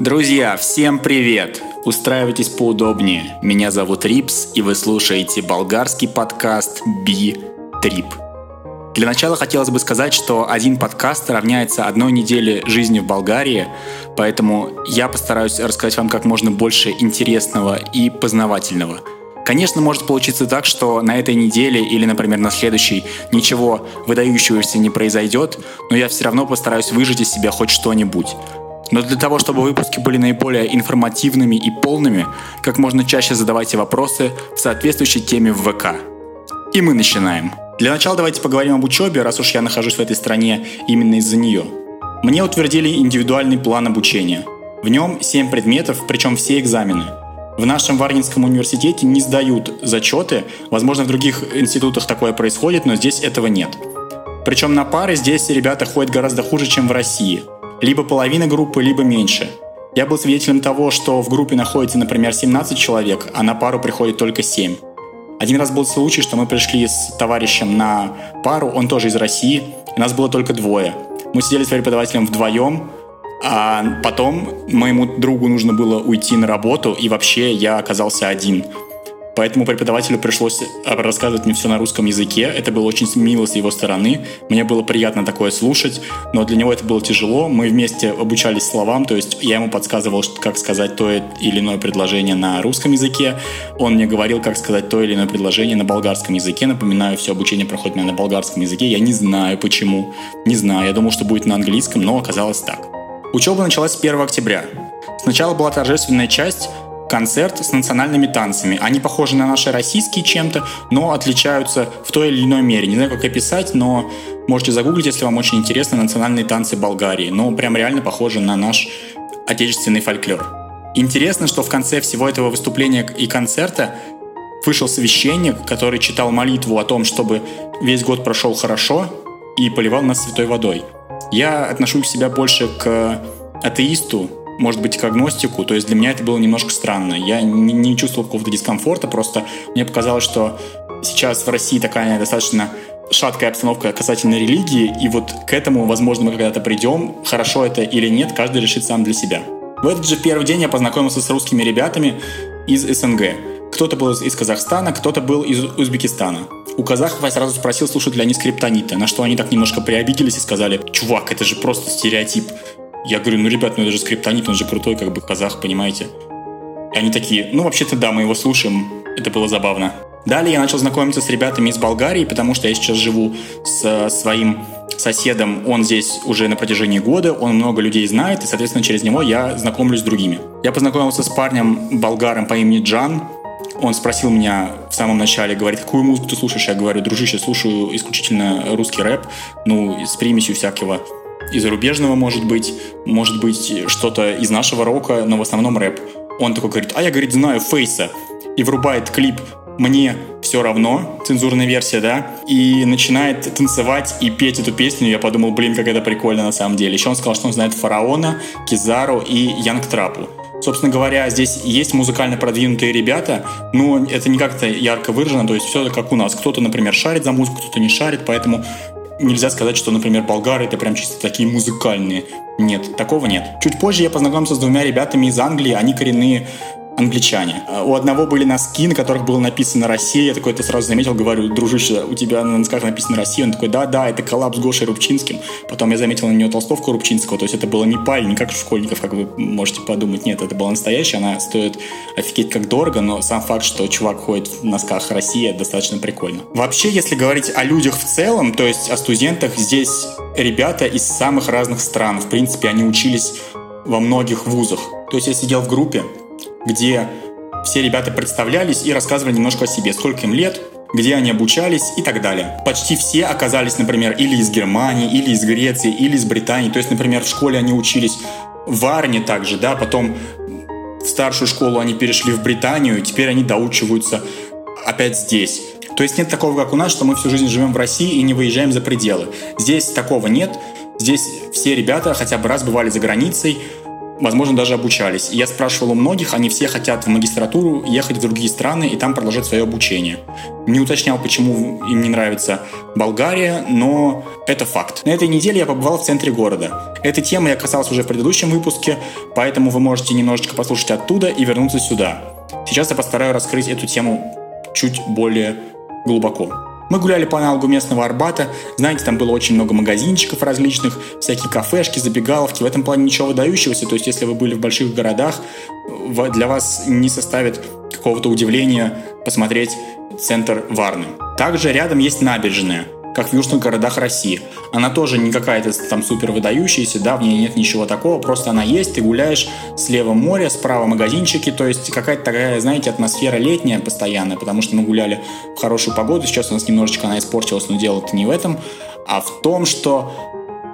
Друзья, всем привет! Устраивайтесь поудобнее. Меня зовут Рипс, и вы слушаете болгарский подкаст Би Трип. Для начала хотелось бы сказать, что один подкаст равняется одной неделе жизни в Болгарии, поэтому я постараюсь рассказать вам как можно больше интересного и познавательного. Конечно, может получиться так, что на этой неделе или, например, на следующей ничего выдающегося не произойдет, но я все равно постараюсь выжить из себя хоть что-нибудь. Но для того, чтобы выпуски были наиболее информативными и полными, как можно чаще задавайте вопросы в соответствующей теме в ВК. И мы начинаем. Для начала давайте поговорим об учебе, раз уж я нахожусь в этой стране именно из-за нее. Мне утвердили индивидуальный план обучения. В нем 7 предметов, причем все экзамены. В нашем Варнинском университете не сдают зачеты, возможно, в других институтах такое происходит, но здесь этого нет. Причем на пары здесь ребята ходят гораздо хуже, чем в России – либо половина группы, либо меньше. Я был свидетелем того, что в группе находится, например, 17 человек, а на пару приходит только 7. Один раз был случай, что мы пришли с товарищем на пару, он тоже из России, и нас было только двое. Мы сидели с преподавателем вдвоем, а потом моему другу нужно было уйти на работу, и вообще я оказался один. Поэтому преподавателю пришлось э, рассказывать мне все на русском языке. Это было очень мило с его стороны. Мне было приятно такое слушать, но для него это было тяжело. Мы вместе обучались словам, то есть я ему подсказывал, как сказать то или иное предложение на русском языке. Он мне говорил, как сказать то или иное предложение на болгарском языке. Напоминаю, все обучение проходит у меня на болгарском языке. Я не знаю почему. Не знаю. Я думал, что будет на английском, но оказалось так. Учеба началась с 1 октября. Сначала была торжественная часть, концерт с национальными танцами. Они похожи на наши российские чем-то, но отличаются в той или иной мере. Не знаю, как описать, но можете загуглить, если вам очень интересно, национальные танцы Болгарии. Но прям реально похожи на наш отечественный фольклор. Интересно, что в конце всего этого выступления и концерта вышел священник, который читал молитву о том, чтобы весь год прошел хорошо и поливал нас святой водой. Я отношусь себя больше к атеисту, может быть, к агностику. То есть для меня это было немножко странно. Я не, чувствовал какого-то дискомфорта, просто мне показалось, что сейчас в России такая достаточно шаткая обстановка касательно религии, и вот к этому, возможно, мы когда-то придем. Хорошо это или нет, каждый решит сам для себя. В этот же первый день я познакомился с русскими ребятами из СНГ. Кто-то был из Казахстана, кто-то был из Узбекистана. У казахов я сразу спросил, слушают ли они скриптониты, на что они так немножко приобиделись и сказали, чувак, это же просто стереотип. Я говорю, ну, ребят, ну это же скриптонит, он же крутой, как бы казах, понимаете? И они такие, ну, вообще-то да, мы его слушаем. Это было забавно. Далее я начал знакомиться с ребятами из Болгарии, потому что я сейчас живу с своим соседом. Он здесь уже на протяжении года, он много людей знает, и, соответственно, через него я знакомлюсь с другими. Я познакомился с парнем болгаром по имени Джан. Он спросил меня в самом начале, говорит, какую музыку ты слушаешь? Я говорю, дружище, слушаю исключительно русский рэп, ну, с примесью всякого и зарубежного, может быть, может быть, что-то из нашего рока, но в основном рэп. Он такой говорит, а я, говорит, знаю Фейса. И врубает клип «Мне все равно», цензурная версия, да, и начинает танцевать и петь эту песню. Я подумал, блин, как это прикольно на самом деле. Еще он сказал, что он знает Фараона, Кизару и Янг Трапу. Собственно говоря, здесь есть музыкально продвинутые ребята, но это не как-то ярко выражено, то есть все как у нас. Кто-то, например, шарит за музыку, кто-то не шарит, поэтому нельзя сказать, что, например, болгары это прям чисто такие музыкальные. Нет, такого нет. Чуть позже я познакомился с двумя ребятами из Англии, они коренные англичане. А у одного были носки, на которых было написано «Россия». Я такой это сразу заметил, говорю, дружище, у тебя на носках написано «Россия». Он такой, да-да, это коллаб с Рубчинским. Потом я заметил на нее толстовку Рубчинского, то есть это было не паль, не как школьников, как вы можете подумать. Нет, это была настоящая, она стоит офигеть как дорого, но сам факт, что чувак ходит в носках «Россия», достаточно прикольно. Вообще, если говорить о людях в целом, то есть о студентах, здесь ребята из самых разных стран. В принципе, они учились во многих вузах. То есть я сидел в группе, где все ребята представлялись и рассказывали немножко о себе, сколько им лет, где они обучались и так далее. Почти все оказались, например, или из Германии, или из Греции, или из Британии. То есть, например, в школе они учились в Арне также, да, потом в старшую школу они перешли в Британию, и теперь они доучиваются опять здесь. То есть нет такого, как у нас, что мы всю жизнь живем в России и не выезжаем за пределы. Здесь такого нет. Здесь все ребята хотя бы раз бывали за границей, возможно, даже обучались. Я спрашивал у многих, они все хотят в магистратуру ехать в другие страны и там продолжать свое обучение. Не уточнял, почему им не нравится Болгария, но это факт. На этой неделе я побывал в центре города. Этой темы я касался уже в предыдущем выпуске, поэтому вы можете немножечко послушать оттуда и вернуться сюда. Сейчас я постараюсь раскрыть эту тему чуть более глубоко. Мы гуляли по аналогу местного Арбата. Знаете, там было очень много магазинчиков различных, всякие кафешки, забегаловки. В этом плане ничего выдающегося. То есть, если вы были в больших городах, для вас не составит какого-то удивления посмотреть центр Варны. Также рядом есть набережная – как в южных городах России. Она тоже не какая-то там супер выдающаяся, да, в ней нет ничего такого, просто она есть, ты гуляешь, слева море, справа магазинчики, то есть какая-то такая, знаете, атмосфера летняя постоянная, потому что мы гуляли в хорошую погоду, сейчас у нас немножечко она испортилась, но дело-то не в этом, а в том, что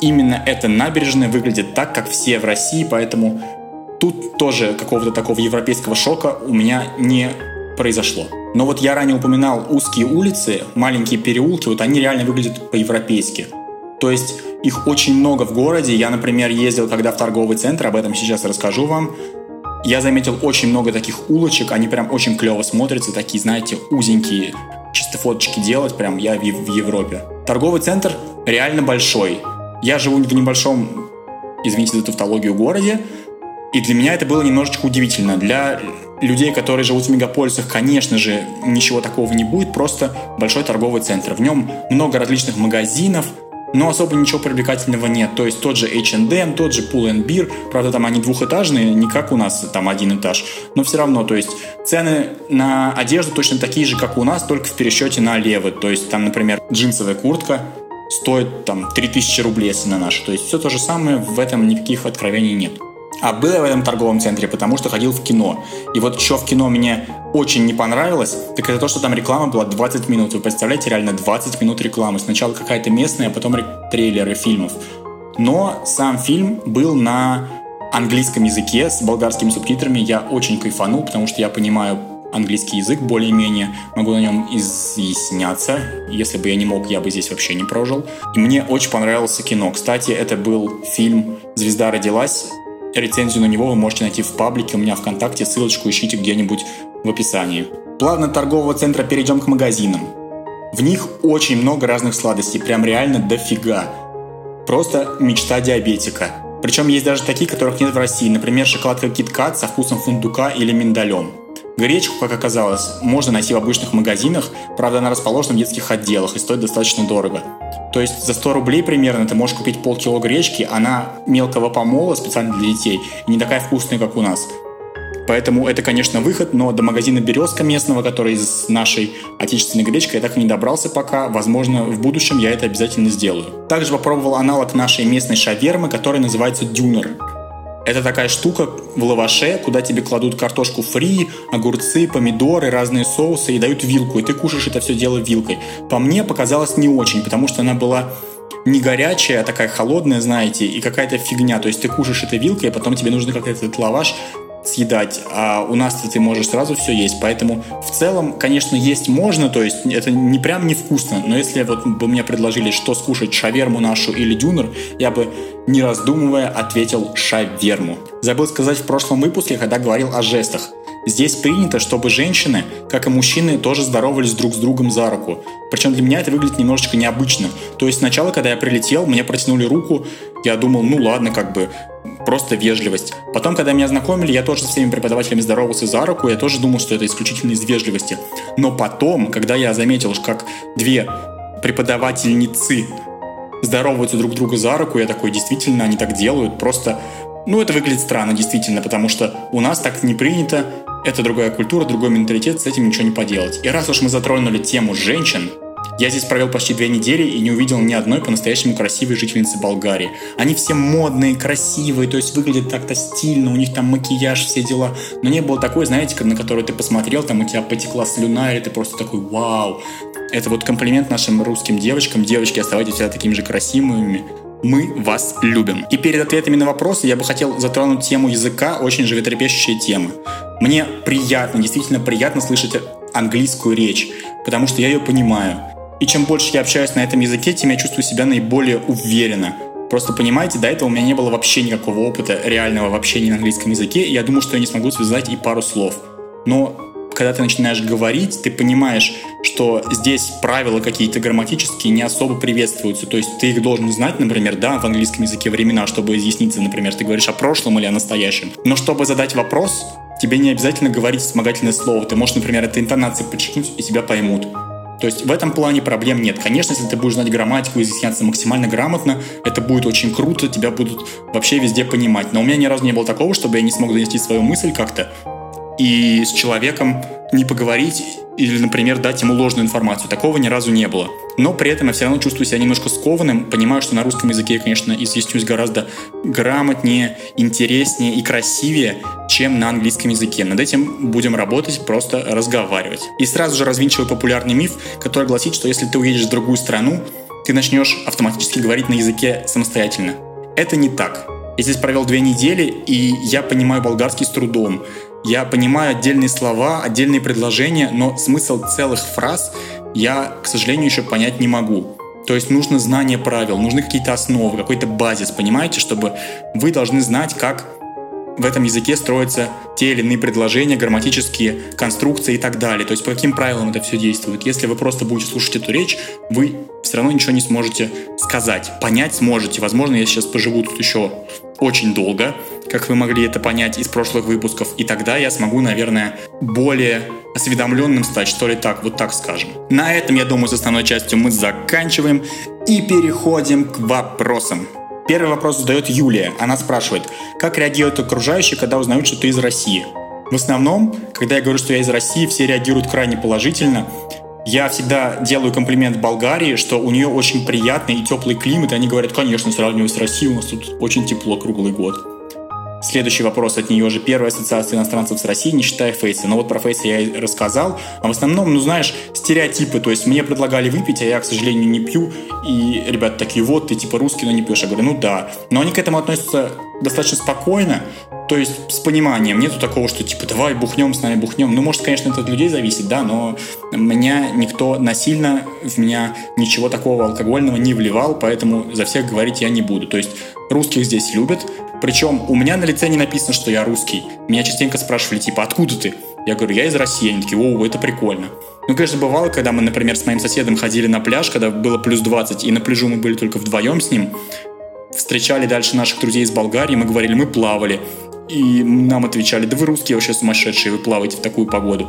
именно эта набережная выглядит так, как все в России, поэтому тут тоже какого-то такого европейского шока у меня не произошло. Но вот я ранее упоминал узкие улицы, маленькие переулки, вот они реально выглядят по-европейски. То есть их очень много в городе. Я, например, ездил когда в торговый центр, об этом сейчас расскажу вам. Я заметил очень много таких улочек, они прям очень клево смотрятся, такие, знаете, узенькие, чисто фоточки делать, прям я в, Европе. Торговый центр реально большой. Я живу в небольшом, извините за тавтологию, городе, и для меня это было немножечко удивительно. Для людей, которые живут в мегаполисах, конечно же, ничего такого не будет, просто большой торговый центр. В нем много различных магазинов, но особо ничего привлекательного нет. То есть тот же H&M, тот же Pull Beer, правда, там они двухэтажные, не как у нас там один этаж, но все равно, то есть цены на одежду точно такие же, как у нас, только в пересчете на левы. То есть там, например, джинсовая куртка стоит там 3000 рублей, если на наши. То есть все то же самое, в этом никаких откровений нет. А был я в этом торговом центре, потому что ходил в кино. И вот что в кино мне очень не понравилось, так это то, что там реклама была 20 минут. Вы представляете, реально 20 минут рекламы. Сначала какая-то местная, а потом трейлеры фильмов. Но сам фильм был на английском языке с болгарскими субтитрами. Я очень кайфанул, потому что я понимаю английский язык более-менее, могу на нем изъясняться. Если бы я не мог, я бы здесь вообще не прожил. И мне очень понравилось кино. Кстати, это был фильм «Звезда родилась» Рецензию на него вы можете найти в паблике у меня ВКонтакте, ссылочку ищите где-нибудь в описании. Плавно от торгового центра перейдем к магазинам. В них очень много разных сладостей, прям реально дофига. Просто мечта диабетика. Причем есть даже такие, которых нет в России, например, шоколадка KitKat со вкусом фундука или миндалем. Гречку, как оказалось, можно найти в обычных магазинах, правда она расположена в детских отделах и стоит достаточно дорого. То есть за 100 рублей примерно ты можешь купить полкило гречки, она мелкого помола специально для детей и не такая вкусная, как у нас. Поэтому это, конечно, выход, но до магазина «Березка» местного, который из нашей отечественной гречкой, я так и не добрался пока. Возможно, в будущем я это обязательно сделаю. Также попробовал аналог нашей местной шавермы, который называется «Дюнер». Это такая штука в лаваше, куда тебе кладут картошку фри, огурцы, помидоры, разные соусы и дают вилку, и ты кушаешь это все дело вилкой. По мне показалось не очень, потому что она была не горячая, а такая холодная, знаете, и какая-то фигня. То есть ты кушаешь это вилкой, а потом тебе нужно как-то этот лаваш съедать, а у нас ты можешь сразу все есть. Поэтому в целом, конечно, есть можно, то есть это не прям невкусно, но если вот бы мне предложили, что скушать, шаверму нашу или дюнер, я бы, не раздумывая, ответил шаверму. Забыл сказать в прошлом выпуске, когда говорил о жестах. Здесь принято, чтобы женщины, как и мужчины, тоже здоровались друг с другом за руку. Причем для меня это выглядит немножечко необычно. То есть сначала, когда я прилетел, мне протянули руку, я думал, ну ладно, как бы, просто вежливость. Потом, когда меня знакомили, я тоже со всеми преподавателями здоровался за руку, я тоже думал, что это исключительно из вежливости. Но потом, когда я заметил, как две преподавательницы здороваются друг друга за руку, я такой, действительно, они так делают, просто... Ну, это выглядит странно, действительно, потому что у нас так не принято, это другая культура, другой менталитет, с этим ничего не поделать. И раз уж мы затронули тему женщин, я здесь провел почти две недели и не увидел ни одной по-настоящему красивой жительницы Болгарии. Они все модные, красивые, то есть выглядят так-то стильно, у них там макияж, все дела. Но не было такой, знаете, на которую ты посмотрел, там у тебя потекла слюна, и ты просто такой «Вау!» Это вот комплимент нашим русским девочкам. Девочки, оставайтесь всегда такими же красивыми. Мы вас любим. И перед ответами на вопросы я бы хотел затронуть тему языка, очень животрепещущая тема. Мне приятно, действительно приятно слышать английскую речь, потому что я ее понимаю. И чем больше я общаюсь на этом языке, тем я чувствую себя наиболее уверенно. Просто понимаете, до этого у меня не было вообще никакого опыта реального в общении на английском языке, и я думал, что я не смогу связать и пару слов. Но когда ты начинаешь говорить, ты понимаешь, что здесь правила какие-то грамматические не особо приветствуются. То есть ты их должен знать, например, да, в английском языке времена, чтобы изъясниться, например, ты говоришь о прошлом или о настоящем. Но чтобы задать вопрос, тебе не обязательно говорить вспомогательное слово. Ты можешь, например, это интонации подчеркнуть, и тебя поймут. То есть в этом плане проблем нет. Конечно, если ты будешь знать грамматику и изъясняться максимально грамотно, это будет очень круто, тебя будут вообще везде понимать. Но у меня ни разу не было такого, чтобы я не смог донести свою мысль как-то и с человеком не поговорить или, например, дать ему ложную информацию. Такого ни разу не было. Но при этом я все равно чувствую себя немножко скованным, понимаю, что на русском языке я, конечно, изъяснюсь гораздо грамотнее, интереснее и красивее, чем на английском языке. Над этим будем работать, просто разговаривать. И сразу же развинчиваю популярный миф, который гласит, что если ты уедешь в другую страну, ты начнешь автоматически говорить на языке самостоятельно. Это не так. Я здесь провел две недели, и я понимаю болгарский с трудом. Я понимаю отдельные слова, отдельные предложения, но смысл целых фраз я, к сожалению, еще понять не могу. То есть нужно знание правил, нужны какие-то основы, какой-то базис, понимаете, чтобы вы должны знать, как в этом языке строятся те или иные предложения, грамматические конструкции и так далее. То есть по каким правилам это все действует. Если вы просто будете слушать эту речь, вы все равно ничего не сможете сказать. Понять сможете. Возможно, я сейчас поживу тут еще очень долго, как вы могли это понять из прошлых выпусков, и тогда я смогу, наверное, более осведомленным стать, что ли так, вот так скажем. На этом, я думаю, с основной частью мы заканчиваем и переходим к вопросам. Первый вопрос задает Юлия. Она спрашивает, как реагируют окружающие, когда узнают, что ты из России? В основном, когда я говорю, что я из России, все реагируют крайне положительно. Я всегда делаю комплимент Болгарии, что у нее очень приятный и теплый климат, и они говорят, конечно, сравнивая с Россией, у нас тут очень тепло круглый год. Следующий вопрос от нее же. Первая ассоциация иностранцев с Россией, не считая Фейса. Но вот про Фейса я и рассказал. А в основном, ну знаешь, стереотипы. То есть мне предлагали выпить, а я, к сожалению, не пью. И ребята такие, вот, ты типа русский, но не пьешь. Я говорю, ну да. Но они к этому относятся достаточно спокойно. То есть с пониманием. Нету такого, что типа давай бухнем, с нами бухнем. Ну, может, конечно, это от людей зависит, да, но меня никто насильно в меня ничего такого алкогольного не вливал, поэтому за всех говорить я не буду. То есть русских здесь любят, причем у меня на лице не написано, что я русский. Меня частенько спрашивали, типа, откуда ты? Я говорю, я из России. Они такие, о, это прикольно. Ну, конечно, бывало, когда мы, например, с моим соседом ходили на пляж, когда было плюс 20, и на пляжу мы были только вдвоем с ним, встречали дальше наших друзей из Болгарии, мы говорили, мы плавали. И нам отвечали, да вы русские вообще сумасшедшие, вы плаваете в такую погоду.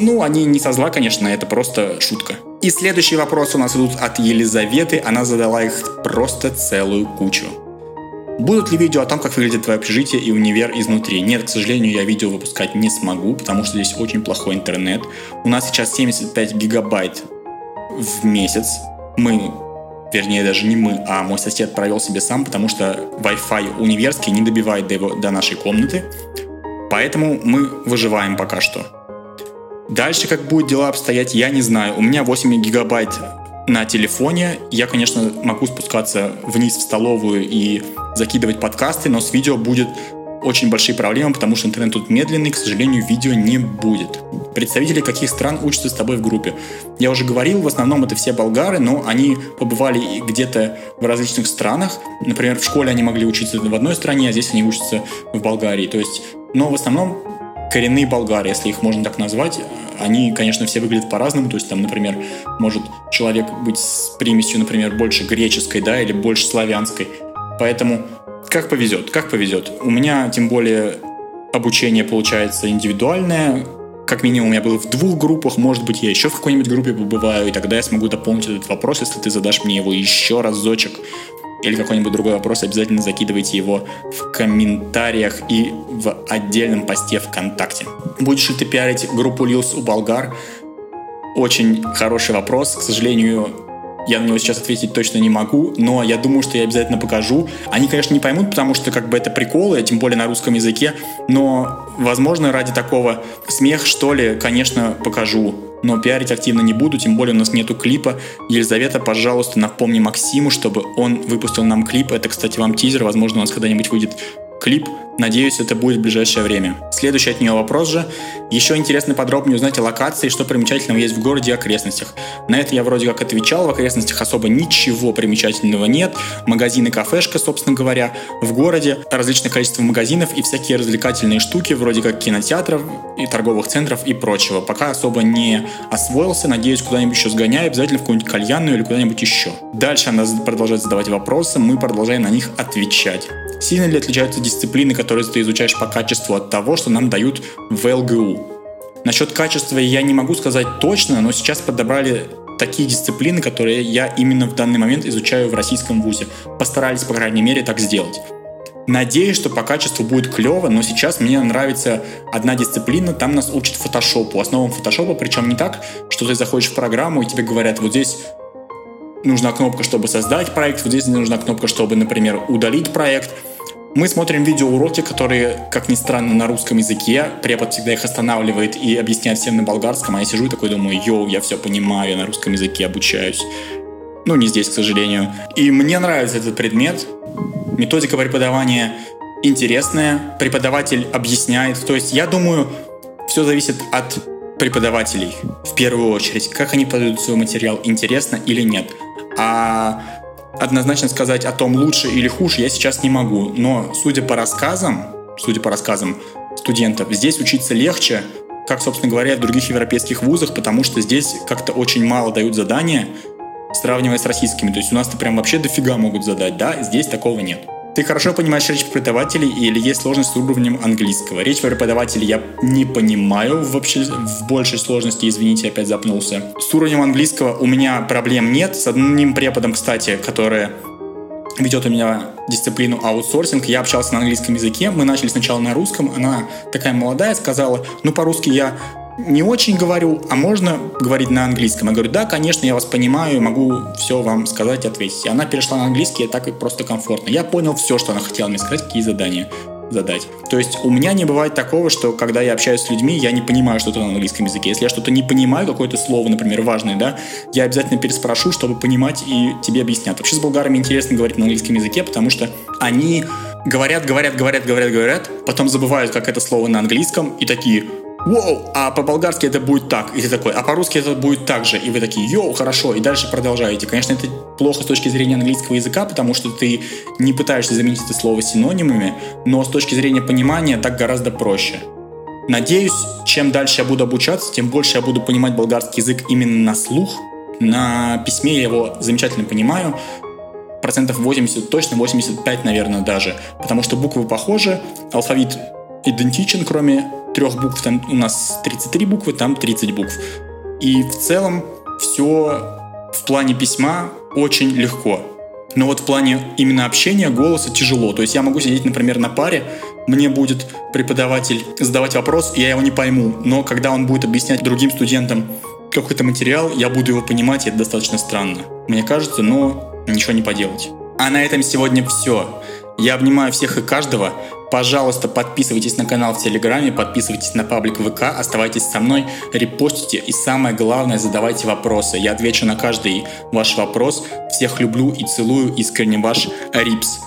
Ну, они не со зла, конечно, это просто шутка. И следующий вопрос у нас идут от Елизаветы. Она задала их просто целую кучу. Будут ли видео о том, как выглядит твое общежитие и универ изнутри? Нет, к сожалению, я видео выпускать не смогу, потому что здесь очень плохой интернет. У нас сейчас 75 гигабайт в месяц. Мы, вернее, даже не мы, а мой сосед провел себе сам, потому что Wi-Fi универский не добивает до, его, до нашей комнаты. Поэтому мы выживаем пока что. Дальше, как будет дела обстоять, я не знаю. У меня 8 гигабайт на телефоне. Я, конечно, могу спускаться вниз в столовую и закидывать подкасты, но с видео будет очень большие проблемы, потому что интернет тут медленный, к сожалению, видео не будет. Представители каких стран учатся с тобой в группе? Я уже говорил, в основном это все болгары, но они побывали где-то в различных странах. Например, в школе они могли учиться в одной стране, а здесь они учатся в Болгарии. То есть, но в основном коренные болгары, если их можно так назвать, они, конечно, все выглядят по-разному. То есть там, например, может человек быть с примесью, например, больше греческой, да, или больше славянской. Поэтому как повезет, как повезет. У меня, тем более, обучение получается индивидуальное. Как минимум, я был в двух группах, может быть, я еще в какой-нибудь группе побываю, и тогда я смогу дополнить этот вопрос, если ты задашь мне его еще разочек или какой-нибудь другой вопрос, обязательно закидывайте его в комментариях и в отдельном посте ВКонтакте. Будешь ли ты пиарить группу Лилс у болгар? Очень хороший вопрос. К сожалению, я на него сейчас ответить точно не могу, но я думаю, что я обязательно покажу. Они, конечно, не поймут, потому что как бы это приколы, тем более на русском языке, но, возможно, ради такого смех, что ли, конечно, покажу. Но пиарить активно не буду, тем более у нас нету клипа. Елизавета, пожалуйста, напомни Максиму, чтобы он выпустил нам клип. Это, кстати, вам тизер, возможно, у нас когда-нибудь выйдет клип Надеюсь, это будет в ближайшее время. Следующий от нее вопрос же. Еще интересно подробнее узнать о локации, что примечательного есть в городе и окрестностях. На это я вроде как отвечал, в окрестностях особо ничего примечательного нет. Магазины, кафешка, собственно говоря. В городе различное количество магазинов и всякие развлекательные штуки, вроде как кинотеатров и торговых центров и прочего. Пока особо не освоился, надеюсь, куда-нибудь еще сгоняю, обязательно в какую-нибудь кальянную или куда-нибудь еще. Дальше она продолжает задавать вопросы, мы продолжаем на них отвечать. Сильно ли отличаются дисциплины, которые ты изучаешь по качеству от того, что нам дают в ЛГУ? Насчет качества я не могу сказать точно, но сейчас подобрали такие дисциплины, которые я именно в данный момент изучаю в российском вузе. Постарались, по крайней мере, так сделать. Надеюсь, что по качеству будет клево, но сейчас мне нравится одна дисциплина, там нас учат фотошопу, основам фотошопа, причем не так, что ты заходишь в программу и тебе говорят, вот здесь нужна кнопка, чтобы создать проект, вот здесь нужна кнопка, чтобы, например, удалить проект. Мы смотрим видеоуроки, которые, как ни странно, на русском языке. Препод всегда их останавливает и объясняет всем на болгарском, а я сижу и такой думаю, йоу, я все понимаю, я на русском языке обучаюсь. Ну, не здесь, к сожалению. И мне нравится этот предмет. Методика преподавания интересная, преподаватель объясняет. То есть, я думаю, все зависит от преподавателей в первую очередь. Как они подают свой материал, интересно или нет. А однозначно сказать о том, лучше или хуже, я сейчас не могу. Но судя по рассказам, судя по рассказам студентов, здесь учиться легче, как, собственно говоря, в других европейских вузах, потому что здесь как-то очень мало дают задания, сравнивая с российскими. То есть у нас-то прям вообще дофига могут задать, да, здесь такого нет. Ты хорошо понимаешь речь преподавателей или есть сложность с уровнем английского? Речь преподавателей я не понимаю вообще в большей сложности, извините, опять запнулся. С уровнем английского у меня проблем нет. С одним преподом, кстати, который ведет у меня дисциплину аутсорсинг. Я общался на английском языке. Мы начали сначала на русском. Она такая молодая, сказала, ну, по-русски я не очень говорю, а можно говорить на английском? Я говорю, да, конечно, я вас понимаю, могу все вам сказать, ответить. И она перешла на английский, и так и просто комфортно. Я понял все, что она хотела мне сказать, какие задания задать. То есть у меня не бывает такого, что когда я общаюсь с людьми, я не понимаю что-то на английском языке. Если я что-то не понимаю, какое-то слово, например, важное, да, я обязательно переспрошу, чтобы понимать и тебе объяснят. Вообще с болгарами интересно говорить на английском языке, потому что они говорят, говорят, говорят, говорят, говорят, потом забывают, как это слово на английском, и такие, Воу, а по-болгарски это будет так. И ты такой, а по-русски это будет так же. И вы такие, йоу, хорошо, и дальше продолжаете. Конечно, это плохо с точки зрения английского языка, потому что ты не пытаешься заменить это слово синонимами, но с точки зрения понимания так гораздо проще. Надеюсь, чем дальше я буду обучаться, тем больше я буду понимать болгарский язык именно на слух. На письме я его замечательно понимаю, процентов 80, точно 85, наверное, даже, потому что буквы похожи, алфавит идентичен, кроме трех букв, там у нас 33 буквы, там 30 букв. И в целом все в плане письма очень легко. Но вот в плане именно общения голоса тяжело. То есть я могу сидеть, например, на паре, мне будет преподаватель задавать вопрос, я его не пойму. Но когда он будет объяснять другим студентам какой-то материал, я буду его понимать, и это достаточно странно. Мне кажется, но ничего не поделать. А на этом сегодня все. Я обнимаю всех и каждого. Пожалуйста, подписывайтесь на канал в Телеграме, подписывайтесь на паблик ВК, оставайтесь со мной, репостите и самое главное, задавайте вопросы. Я отвечу на каждый ваш вопрос. Всех люблю и целую. Искренне ваш Рипс.